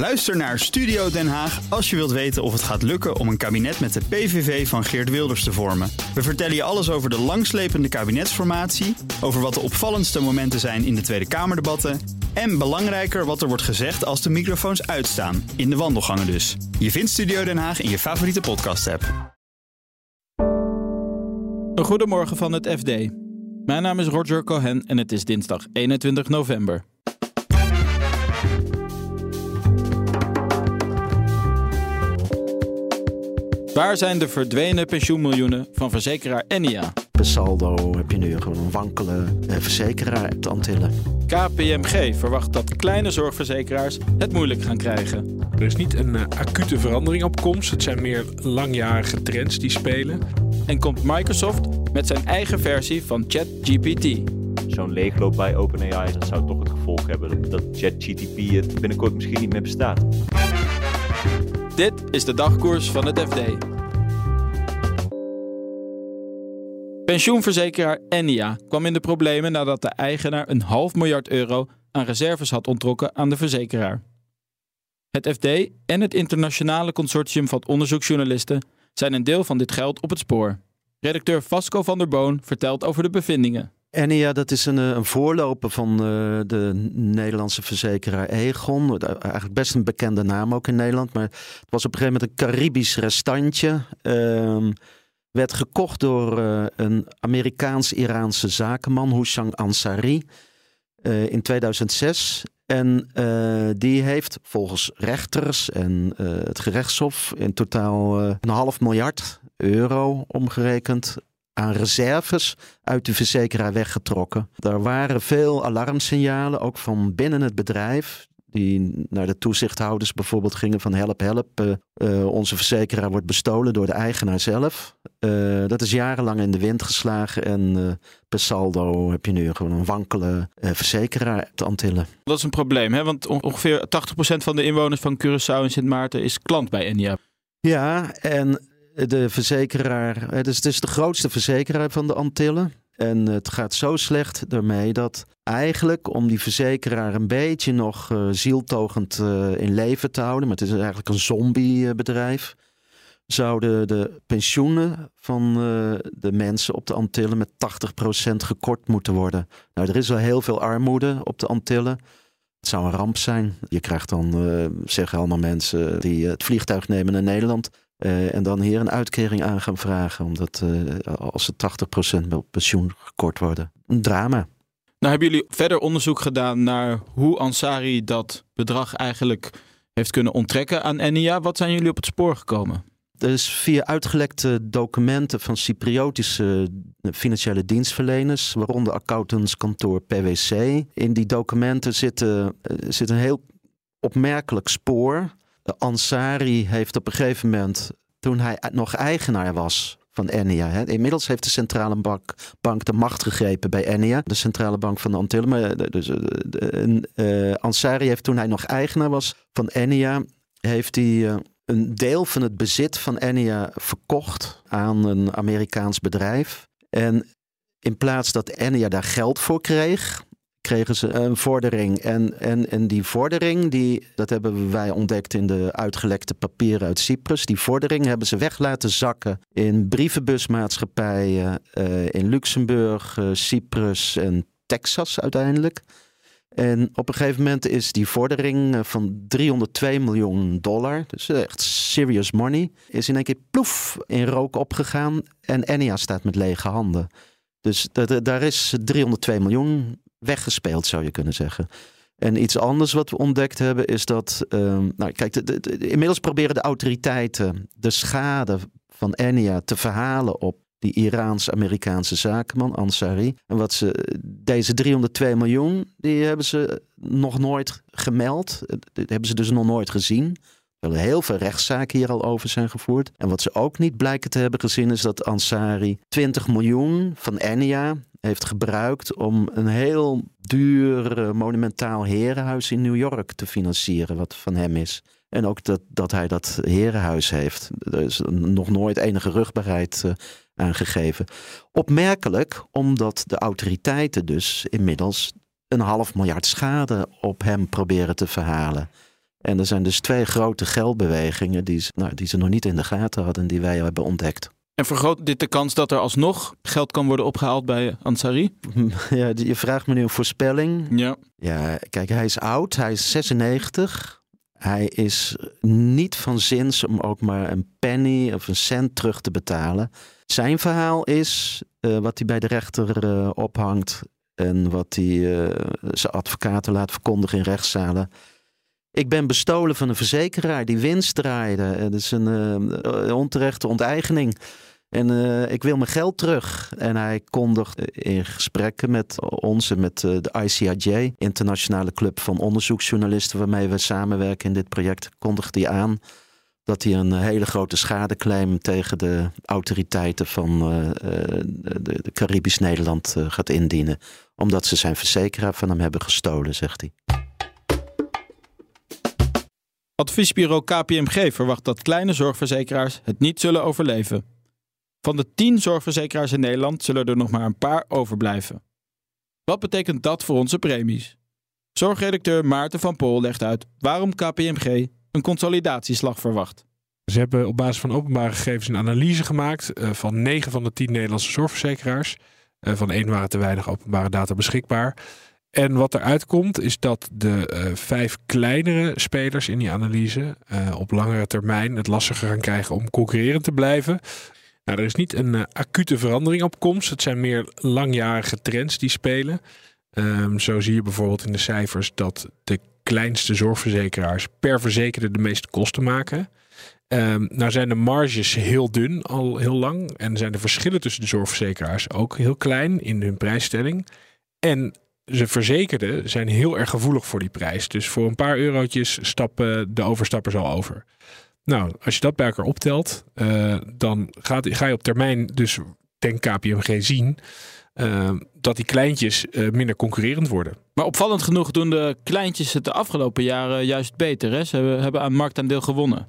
Luister naar Studio Den Haag als je wilt weten of het gaat lukken om een kabinet met de PVV van Geert Wilders te vormen. We vertellen je alles over de langslepende kabinetsformatie, over wat de opvallendste momenten zijn in de Tweede Kamerdebatten en belangrijker wat er wordt gezegd als de microfoons uitstaan, in de wandelgangen dus. Je vindt Studio Den Haag in je favoriete podcast-app. Een goedemorgen van het FD. Mijn naam is Roger Cohen en het is dinsdag 21 november. Waar zijn de verdwenen pensioenmiljoenen van verzekeraar Enia? Per saldo heb je nu gewoon een wankele eh, verzekeraar op de Antillen. KPMG verwacht dat kleine zorgverzekeraars het moeilijk gaan krijgen. Er is niet een uh, acute verandering op komst. Het zijn meer langjarige trends die spelen. En komt Microsoft met zijn eigen versie van ChatGPT. Zo'n leegloop bij OpenAI, dat zou toch het gevolg hebben dat ChatGPT het binnenkort misschien niet meer bestaat. Dit is de dagkoers van het FD. Pensioenverzekeraar Enia kwam in de problemen nadat de eigenaar een half miljard euro aan reserves had onttrokken aan de verzekeraar. Het FD en het internationale consortium van onderzoeksjournalisten zijn een deel van dit geld op het spoor. Redacteur Vasco van der Boon vertelt over de bevindingen. Enia, dat is een, eh, een voorloper van uh, de Nederlandse verzekeraar Egon. Eigenlijk best een bekende naam ook in Nederland. Maar het was op een gegeven moment een Caribisch restantje. Uh, werd gekocht door een Amerikaans-Iraanse zakenman, Hushang Ansari, in 2006. En die heeft volgens rechters en het gerechtshof in totaal een half miljard euro omgerekend aan reserves uit de verzekeraar weggetrokken. Er waren veel alarmsignalen, ook van binnen het bedrijf. Die naar de toezichthouders bijvoorbeeld gingen van help, help. Uh, uh, onze verzekeraar wordt bestolen door de eigenaar zelf. Uh, dat is jarenlang in de wind geslagen. En per saldo heb je nu gewoon een wankele verzekeraar te Antillen. Dat is een probleem, hè? want ongeveer 80% van de inwoners van Curaçao en Sint Maarten is klant bij Enia. Ja, en de verzekeraar, het is, het is de grootste verzekeraar van de Antillen. En het gaat zo slecht daarmee dat eigenlijk om die verzekeraar een beetje nog uh, zieltogend uh, in leven te houden, maar het is eigenlijk een zombiebedrijf, zouden de pensioenen van de mensen op de Antillen met 80% gekort moeten worden. Nou, er is wel heel veel armoede op de Antillen. Het zou een ramp zijn. Je krijgt dan, zeggen allemaal mensen die het vliegtuig nemen naar Nederland. Uh, en dan hier een uitkering aan gaan vragen, omdat uh, als ze 80% pensioen gekort worden. Een drama. Nou, hebben jullie verder onderzoek gedaan naar hoe Ansari dat bedrag eigenlijk heeft kunnen onttrekken aan Enia? Wat zijn jullie op het spoor gekomen? Dus via uitgelekte documenten van Cypriotische financiële dienstverleners, waaronder accountantskantoor PwC. In die documenten zit, uh, zit een heel opmerkelijk spoor. Ansari heeft op een gegeven moment, toen hij nog eigenaar was van Enia. Hè. Inmiddels heeft de centrale bank, bank, de macht gegrepen bij Enia, de centrale bank van de Antillen. Maar dus, uh, Ansari heeft toen hij nog eigenaar was van Enia, heeft hij een deel van het bezit van Enia verkocht aan een Amerikaans bedrijf. En in plaats dat Enia daar geld voor kreeg, kregen ze een vordering. En, en, en die vordering, die, dat hebben wij ontdekt in de uitgelekte papieren uit Cyprus. Die vordering hebben ze weg laten zakken in brievenbusmaatschappijen uh, in Luxemburg, uh, Cyprus en Texas uiteindelijk. En op een gegeven moment is die vordering van 302 miljoen dollar, dus echt serious money, is in één keer ploef in rook opgegaan en Enia staat met lege handen. Dus daar is 302 miljoen weggespeeld, zou je kunnen zeggen. En iets anders wat we ontdekt hebben is dat, um, nou kijk, de, de, inmiddels proberen de autoriteiten de schade van Enia te verhalen op die Iraans-Amerikaanse zakenman Ansari. En wat ze, deze 302 miljoen, die hebben ze nog nooit gemeld. Dat hebben ze dus nog nooit gezien. Er heel veel rechtszaken hier al over zijn gevoerd. En wat ze ook niet blijken te hebben gezien is dat Ansari 20 miljoen van Enia heeft gebruikt om een heel duur monumentaal herenhuis in New York te financieren, wat van hem is. En ook dat, dat hij dat herenhuis heeft. Er is nog nooit enige rugbaarheid uh, aangegeven. Opmerkelijk, omdat de autoriteiten dus inmiddels een half miljard schade op hem proberen te verhalen. En er zijn dus twee grote geldbewegingen die, ze- nou, die ze nog niet in de gaten hadden, die wij hebben ontdekt. En vergroot dit de kans dat er alsnog geld kan worden opgehaald bij Ansari? Ja, je vraagt me nu een voorspelling. Ja. Ja, kijk, hij is oud, hij is 96. Hij is niet van zins om ook maar een penny of een cent terug te betalen. Zijn verhaal is eh, wat hij bij de rechter eh, ophangt en wat hij eh, zijn advocaten laat verkondigen in rechtszalen. Ik ben bestolen van een verzekeraar die winst draaide. Het is een eh, onterechte onteigening. En eh, ik wil mijn geld terug. En hij kondigt in gesprekken met ons en met eh, de ICIJ, Internationale Club van Onderzoeksjournalisten, waarmee we samenwerken in dit project, kondigt hij aan dat hij een hele grote schadeclaim tegen de autoriteiten van eh, eh, de, de Caribisch Nederland eh, gaat indienen. Omdat ze zijn verzekeraar van hem hebben gestolen, zegt hij. Adviesbureau KPMG verwacht dat kleine zorgverzekeraars het niet zullen overleven. Van de 10 zorgverzekeraars in Nederland zullen er nog maar een paar overblijven. Wat betekent dat voor onze premies? Zorgredacteur Maarten van Pool legt uit waarom KPMG een consolidatieslag verwacht. Ze hebben op basis van openbare gegevens een analyse gemaakt eh, van 9 van de 10 Nederlandse zorgverzekeraars. Eh, van één waren te weinig openbare data beschikbaar. En wat eruit komt is dat de eh, vijf kleinere spelers in die analyse op langere termijn het lastiger gaan krijgen om concurrerend te blijven. Nou, er is niet een eh, acute verandering op komst. Het zijn meer langjarige trends die spelen. Ehm, zo zie je bijvoorbeeld in de cijfers dat de kleinste zorgverzekeraars per verzekerde de meeste kosten maken. Ehm, nou zijn de marges heel dun al heel lang. En zijn de verschillen tussen de zorgverzekeraars ook heel klein in hun prijsstelling. En de verzekerden zijn heel erg gevoelig voor die prijs. Dus voor een paar eurotjes stappen de overstappers al over. Nou, als je dat bij elkaar optelt, eh, dan gaat, ga je op termijn dus, denk KPMG, zien eh, dat die kleintjes eh, minder concurrerend worden. Maar opvallend genoeg doen de kleintjes het de afgelopen jaren juist beter. Hè? Ze hebben, hebben aan marktaandeel gewonnen.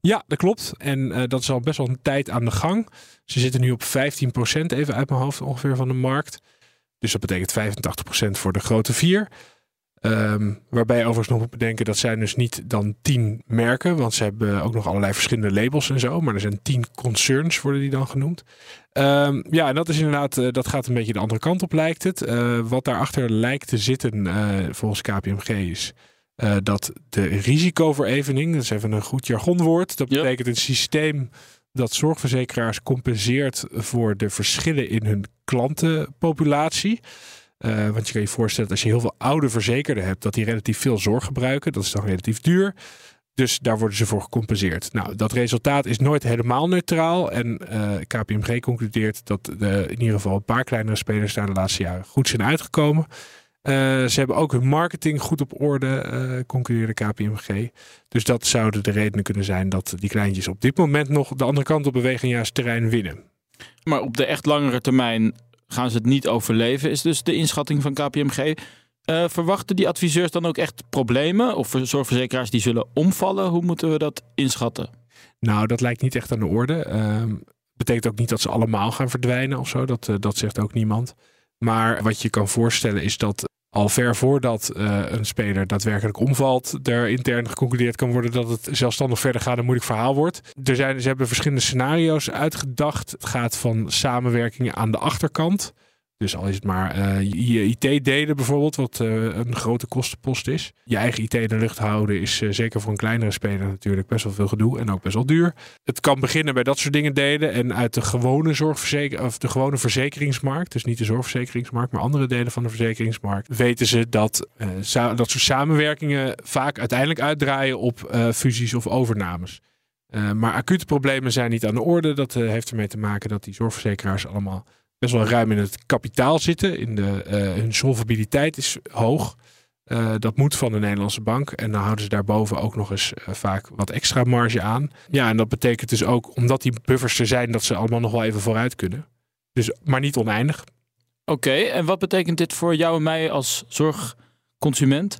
Ja, dat klopt. En dat is al best wel een tijd aan de gang. Ze zitten nu op 15% even uit mijn hoofd ongeveer van de markt. Dus dat betekent 85% voor de grote vier. Ehm, waarbij je overigens nog moet bedenken dat zijn dus niet dan 10 merken. Want ze hebben ook nog allerlei verschillende labels en zo. Maar er zijn 10 concerns worden die dan genoemd. Ehm, ja, en dat is inderdaad, eh, dat gaat een beetje de andere kant op lijkt het. Eh, wat daarachter lijkt te zitten eh, volgens KPMG is dat de risicoverevening, dat is even een goed jargonwoord. Dat betekent een systeem dat zorgverzekeraars compenseert voor de verschillen in hun klantenpopulatie. Eh, want je kan je voorstellen dat als je heel veel oude verzekerden hebt, dat die relatief veel zorg gebruiken. Dat is dan relatief duur. Dus daar worden ze voor gecompenseerd. Nou, dat resultaat is nooit helemaal neutraal. En eh, KPMG concludeert dat de, in ieder geval een paar kleinere spelers daar de laatste jaren goed zijn uitgekomen. Eh, ze hebben ook hun marketing goed op orde, eh concludeerde KPMG. Dus dat zouden de redenen kunnen zijn dat die kleintjes op dit moment nog de andere kant op bewegen en juist terrein winnen. Maar op de echt langere termijn gaan ze het niet overleven, is dus de inschatting van KPMG. Eh, verwachten die adviseurs dan ook echt problemen? Of zorgverzekeraars die zullen omvallen? Hoe moeten we dat inschatten? Nou, dat lijkt niet echt aan de orde. Ehm betekent ook niet dat ze allemaal gaan verdwijnen of zo. Dat, eh, dat zegt ook niemand. Maar wat je kan voorstellen is dat al ver voordat eh, een speler daadwerkelijk omvalt, er intern geconcludeerd kan worden dat het zelfstandig verder gaat een moeilijk verhaal wordt. Er zijn, ze hebben verschillende scenario's uitgedacht. Het gaat van samenwerkingen aan de achterkant. Dus al is het maar eh, je IT delen bijvoorbeeld, wat eh, een grote kostenpost is. Je eigen IT in de lucht houden is eh, zeker voor een kleinere speler natuurlijk best wel veel gedoe en ook best wel duur. Het kan beginnen bij dat soort dingen delen en uit de gewone zorgverzeker of de gewone verzekeringsmarkt, dus niet de zorgverzekeringsmarkt, maar andere delen van de verzekeringsmarkt, weten ze dat dat soort samenwerkingen vaak uiteindelijk uitdraaien op fusies of overnames. Maar acute problemen zijn niet aan de orde. Dat heeft ermee te maken dat die zorgverzekeraars allemaal best wel ruim in het kapitaal zitten. In de, eh, hun solvabiliteit is hoog. Eh, dat moet van de Nederlandse bank. En dan houden ze daarboven ook nog eens eh, vaak wat extra marge aan. Ja, en dat betekent dus ook, omdat die buffers er zijn, dat ze allemaal nog wel even vooruit kunnen. Dus, maar niet oneindig. Oké, en wat betekent dit voor jou en mij als zorgconsument?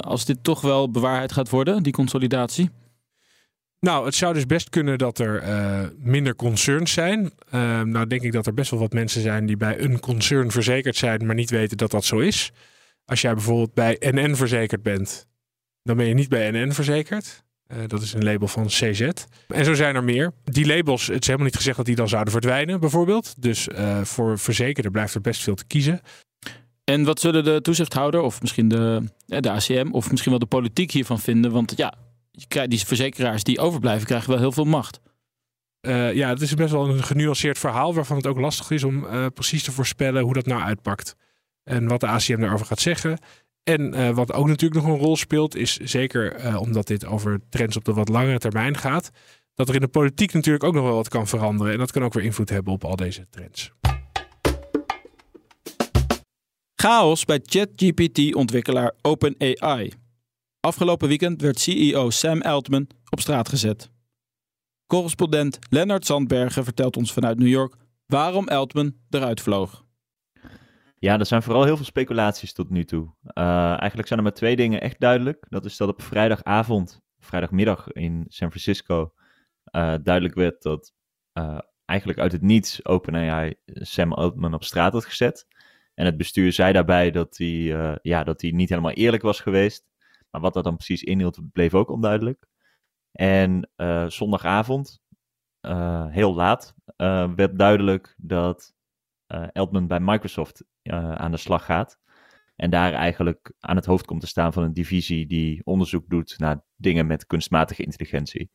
Als dit toch wel bewaarheid gaat worden, die consolidatie? Nou, het zou dus best kunnen dat er eh, minder concerns zijn. Eh, nou, denk ik dat er best wel wat mensen zijn die bij een concern verzekerd zijn, maar niet weten dat dat zo is. Als jij bijvoorbeeld bij NN verzekerd bent, dan ben je niet bij NN verzekerd. Uh, dat is een label van CZ. En zo zijn er meer. Die labels, het is helemaal niet gezegd dat die dan zouden verdwijnen, bijvoorbeeld. Dus uh, voor verzekerden blijft er best veel te kiezen. En wat zullen de toezichthouder of misschien de, de ACM of misschien wel de politiek hiervan vinden? Want ja, die verzekeraars die overblijven krijgen wel heel veel macht. Uh, ja, het is best wel een genuanceerd verhaal waarvan het ook lastig is om uh, precies te voorspellen hoe dat nou uitpakt. En wat de ACM daarover gaat zeggen. En uh, wat ook natuurlijk nog een rol speelt, is zeker omdat dit over trends op de wat langere termijn gaat, dat er in de politiek natuurlijk ook nog wel wat kan veranderen. En dat kan ook weer invloed hebben op al deze trends. Chaos bij ChatGPT-ontwikkelaar OpenAI. Afgelopen weekend werd CEO Sam Altman op straat gezet. Correspondent Lennart Zandbergen vertelt ons vanuit New York waarom Altman eruit vloog. Ja, er zijn vooral heel veel speculaties tot nu toe. Uh, eigenlijk zijn er maar twee dingen echt duidelijk. Dat is dat op vrijdagavond, vrijdagmiddag in San Francisco, uh, duidelijk werd dat uh, eigenlijk uit het niets OpenAI Sam Altman op straat had gezet. En het bestuur zei daarbij dat hij, ja, dat hij niet helemaal eerlijk was geweest. Maar wat dat dan precies inhield, bleef ook onduidelijk. En uh, zondagavond, uh, heel laat, uh, werd duidelijk dat Altman bij Microsoft aan de slag gaat. En daar eigenlijk aan het hoofd komt te staan van een divisie die onderzoek doet naar dingen met kunstmatige intelligentie.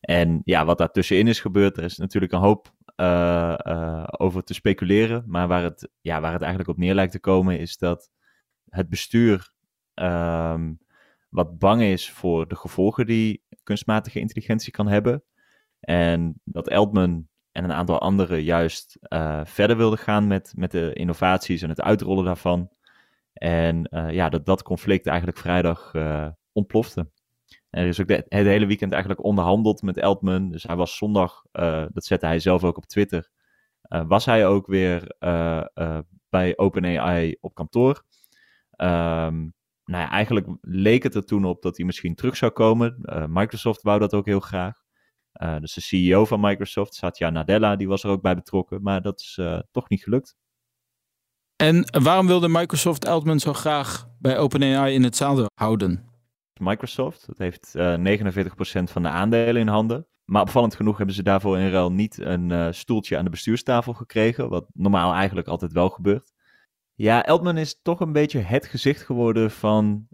En ja, wat daartussenin is gebeurd, er is natuurlijk een hoop over te speculeren. Maar waar het, ja, waar het eigenlijk op neer lijkt te komen, is dat het bestuur ehm, wat bang is voor de gevolgen die kunstmatige intelligentie kan hebben. En dat Altman en een aantal anderen juist uh, verder wilden gaan met, met de innovaties en het uitrollen daarvan. En uh, ja, dat dat conflict eigenlijk vrijdag uh, ontplofte. En er is ook het hele weekend eigenlijk onderhandeld met Altman. Dus hij was zondag, dat zette hij zelf ook op Twitter, was hij ook weer bij OpenAI op kantoor. Um, nou ja, eigenlijk leek het er toen op dat hij misschien terug zou komen. Uh, Microsoft wou dat ook heel graag. Uh, dus de CEO van Microsoft, Satya Nadella, die was er ook bij betrokken. Maar dat is uh, toch niet gelukt. En waarom wilde Microsoft Altman zo graag bij OpenAI in het zadel houden? Microsoft, dat heeft 49% van de aandelen in handen. Maar opvallend genoeg hebben ze daarvoor in ruil niet een stoeltje aan de bestuurstafel gekregen. Wat normaal eigenlijk altijd wel gebeurt. Ja, Eltman is toch een beetje het gezicht geworden van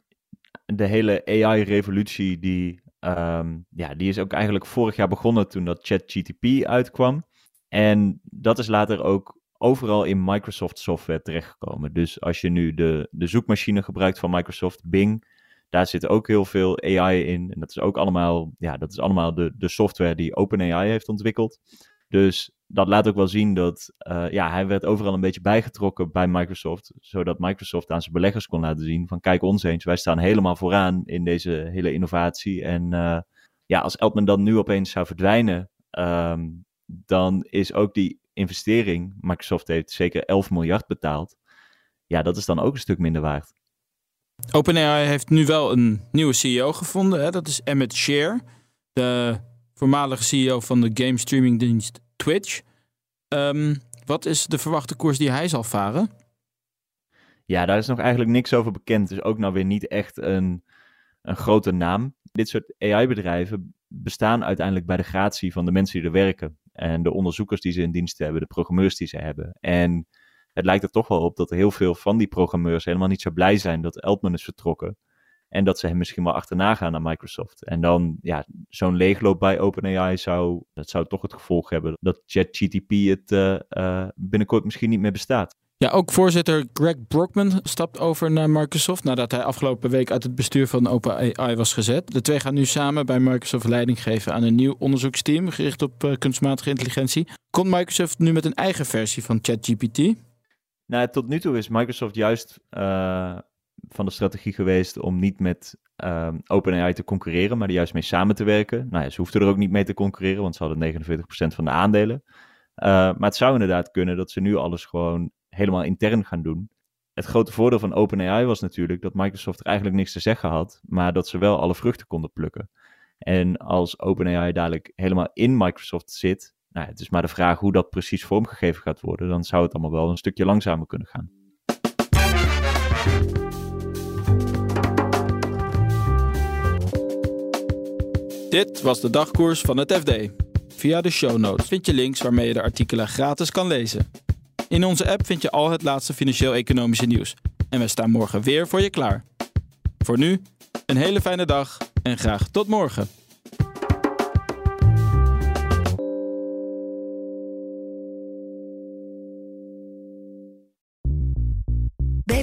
de hele AI-revolutie. Die, um, ja, die is ook eigenlijk vorig jaar begonnen toen dat ChatGTP uitkwam. En dat is later ook overal in Microsoft software terechtgekomen. Dus als je nu de, de zoekmachine gebruikt van Microsoft, Bing, daar zit ook heel veel AI in. En dat is ook allemaal, ja, dat is allemaal de, de software die OpenAI heeft ontwikkeld. Dus dat laat ook wel zien dat uh, ja, hij werd overal een beetje bijgetrokken bij Microsoft. Zodat Microsoft aan zijn beleggers kon laten zien van kijk ons eens, wij staan helemaal vooraan in deze hele innovatie. En uh, ja, als Eltman dan nu opeens zou verdwijnen, um, dan is ook die investering, Microsoft heeft zeker 11 miljard betaald. Ja, dat is dan ook een stuk minder waard. OpenAI heeft nu wel een nieuwe CEO gevonden. Hè? Dat is Emmett Shear, de voormalige CEO van de game streamingdienst Twitch. Um, wat is de verwachte koers die hij zal varen? Ja, daar is nog eigenlijk niks over bekend. Dus ook nou weer niet echt een, een grote naam. Dit soort AI-bedrijven bestaan uiteindelijk bij de gratie van de mensen die er werken. En de onderzoekers die ze in dienst hebben, de programmeurs die ze hebben. En het lijkt er toch wel op dat heel veel van die programmeurs helemaal niet zo blij zijn dat Eltman is vertrokken. En dat ze hem misschien wel achterna gaan naar Microsoft. En dan, ja, zo'n leegloop bij OpenAI zou, dat zou toch het gevolg hebben dat ChatGTP het uh, uh, binnenkort misschien niet meer bestaat. Ja, ook voorzitter Greg Brockman stapt over naar Microsoft nadat hij afgelopen week uit het bestuur van OpenAI was gezet. De twee gaan nu samen bij Microsoft leiding geven aan een nieuw onderzoeksteam gericht op uh, kunstmatige intelligentie. Komt Microsoft nu met een eigen versie van ChatGPT? Nou, tot nu toe is Microsoft juist van de strategie geweest om niet met um, OpenAI te concurreren, maar er juist mee samen te werken. Nou ja, ze hoefden er ook niet mee te concurreren, want ze hadden 49% van de aandelen. Uh, maar het zou inderdaad kunnen dat ze nu alles gewoon helemaal intern gaan doen. Het grote voordeel van OpenAI was natuurlijk dat Microsoft er eigenlijk niks te zeggen had, maar dat ze wel alle vruchten konden plukken. En als OpenAI dadelijk helemaal in Microsoft zit, nou, het is maar de vraag hoe dat precies vormgegeven gaat worden, dan zou het allemaal wel een stukje langzamer kunnen gaan. Dit was de dagkoers van het FD. Via de show notes vind je links waarmee je de artikelen gratis kan lezen. In onze app vind je al het laatste financieel-economische nieuws. En we staan morgen weer voor je klaar. Voor nu, een hele fijne dag en graag tot morgen.